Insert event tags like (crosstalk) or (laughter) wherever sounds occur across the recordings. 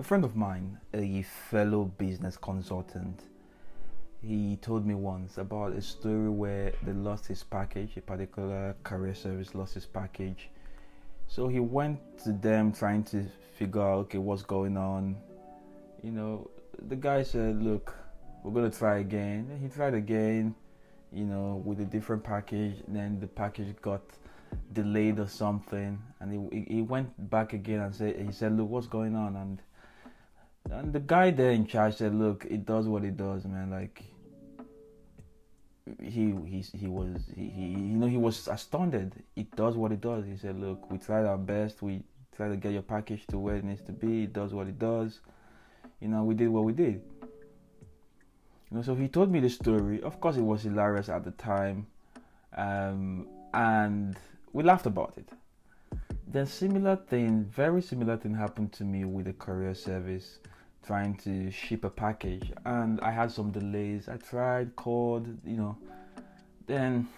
A friend of mine, a fellow business consultant, he told me once about a story where they lost his package, a particular career service lost his package. So he went to them trying to figure out, okay, what's going on. You know, the guy said, look, we're going to try again. And he tried again, you know, with a different package. And then the package got delayed or something. And he, he went back again and said, he said, look, what's going on? And and the guy there in charge said, "Look, it does what it does, man. Like he he he was he, he you know he was astounded. It does what it does. He said, "Look, we tried our best. We tried to get your package to where it needs to be. It does what it does. You know, we did what we did." You know, so he told me the story. Of course, it was hilarious at the time, um, and we laughed about it. Then similar thing, very similar thing happened to me with the courier service trying to ship a package and I had some delays. I tried, called, you know. Then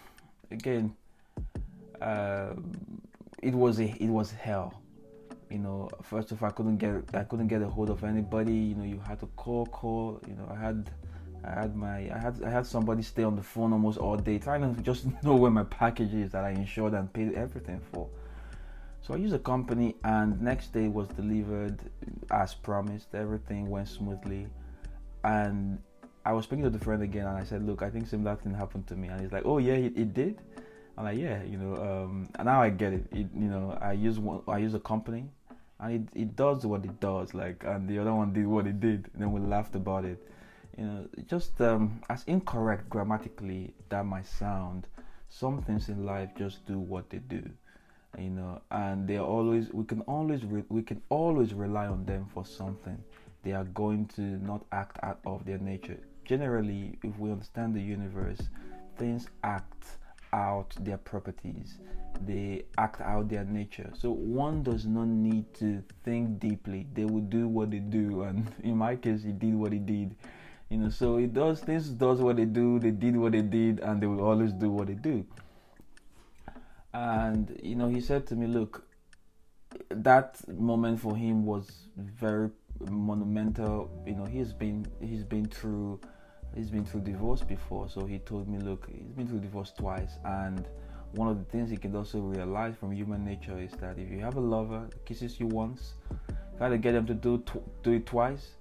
again, uh, it was a it was hell. You know, first of all, I couldn't get I couldn't get a hold of anybody. You know, you had to call, call. You know, I had I had my I had I had somebody stay on the phone almost all day trying to (laughs) just know where my package is that I insured and paid everything for. So I used a company, and next day was delivered as promised. Everything went smoothly, and I was speaking to the friend again, and I said, "Look, I think similar thing happened to me." And he's like, "Oh yeah, it, it did." I'm like, "Yeah, you know." Um, and now I get it. it. You know, I use one. I use a company, and it it does what it does. Like, and the other one did what it did, and then we laughed about it. You know, just um, as incorrect grammatically that might sound, some things in life just do what they do you know and they are always we can always re- we can always rely on them for something. They are going to not act out of their nature. Generally if we understand the universe things act out their properties. They act out their nature. So one does not need to think deeply. They will do what they do and (laughs) in my case he did what he did. You know so it does things does what they do they did what they did and they will always do what they do and you know he said to me look that moment for him was very monumental. You know he's been he's been through he's been through divorce before. So he told me look he's been through divorce twice. And one of the things he can also realize from human nature is that if you have a lover that kisses you once try to get them to do tw- do it twice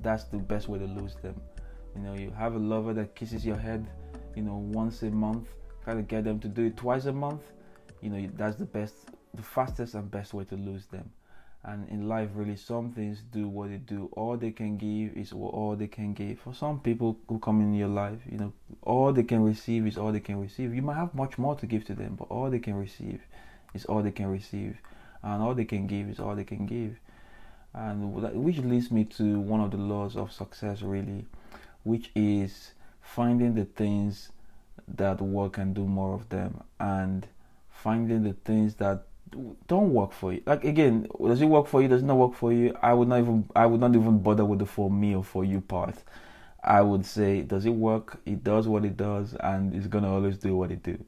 that's the best way to lose them. You know you have a lover that kisses your head you know once a month try to get them to do it twice a month you know that's the best the fastest and best way to lose them. And in life really some things do what they do. All they can give is all they can give. For some people who come in your life you know all they can receive is all they can receive. You might have much more to give to them but all they can receive is all they can receive. And all they can give is all they can give. And which leads me to one of the laws of success really which is finding the things that work and do more of them. And finding the things that don't work for you. Like again, does it work for you? Does it not work for you? I would not even I would not even bother with the for me or for you part. I would say, does it work? It does what it does, and it's gonna always do what it do.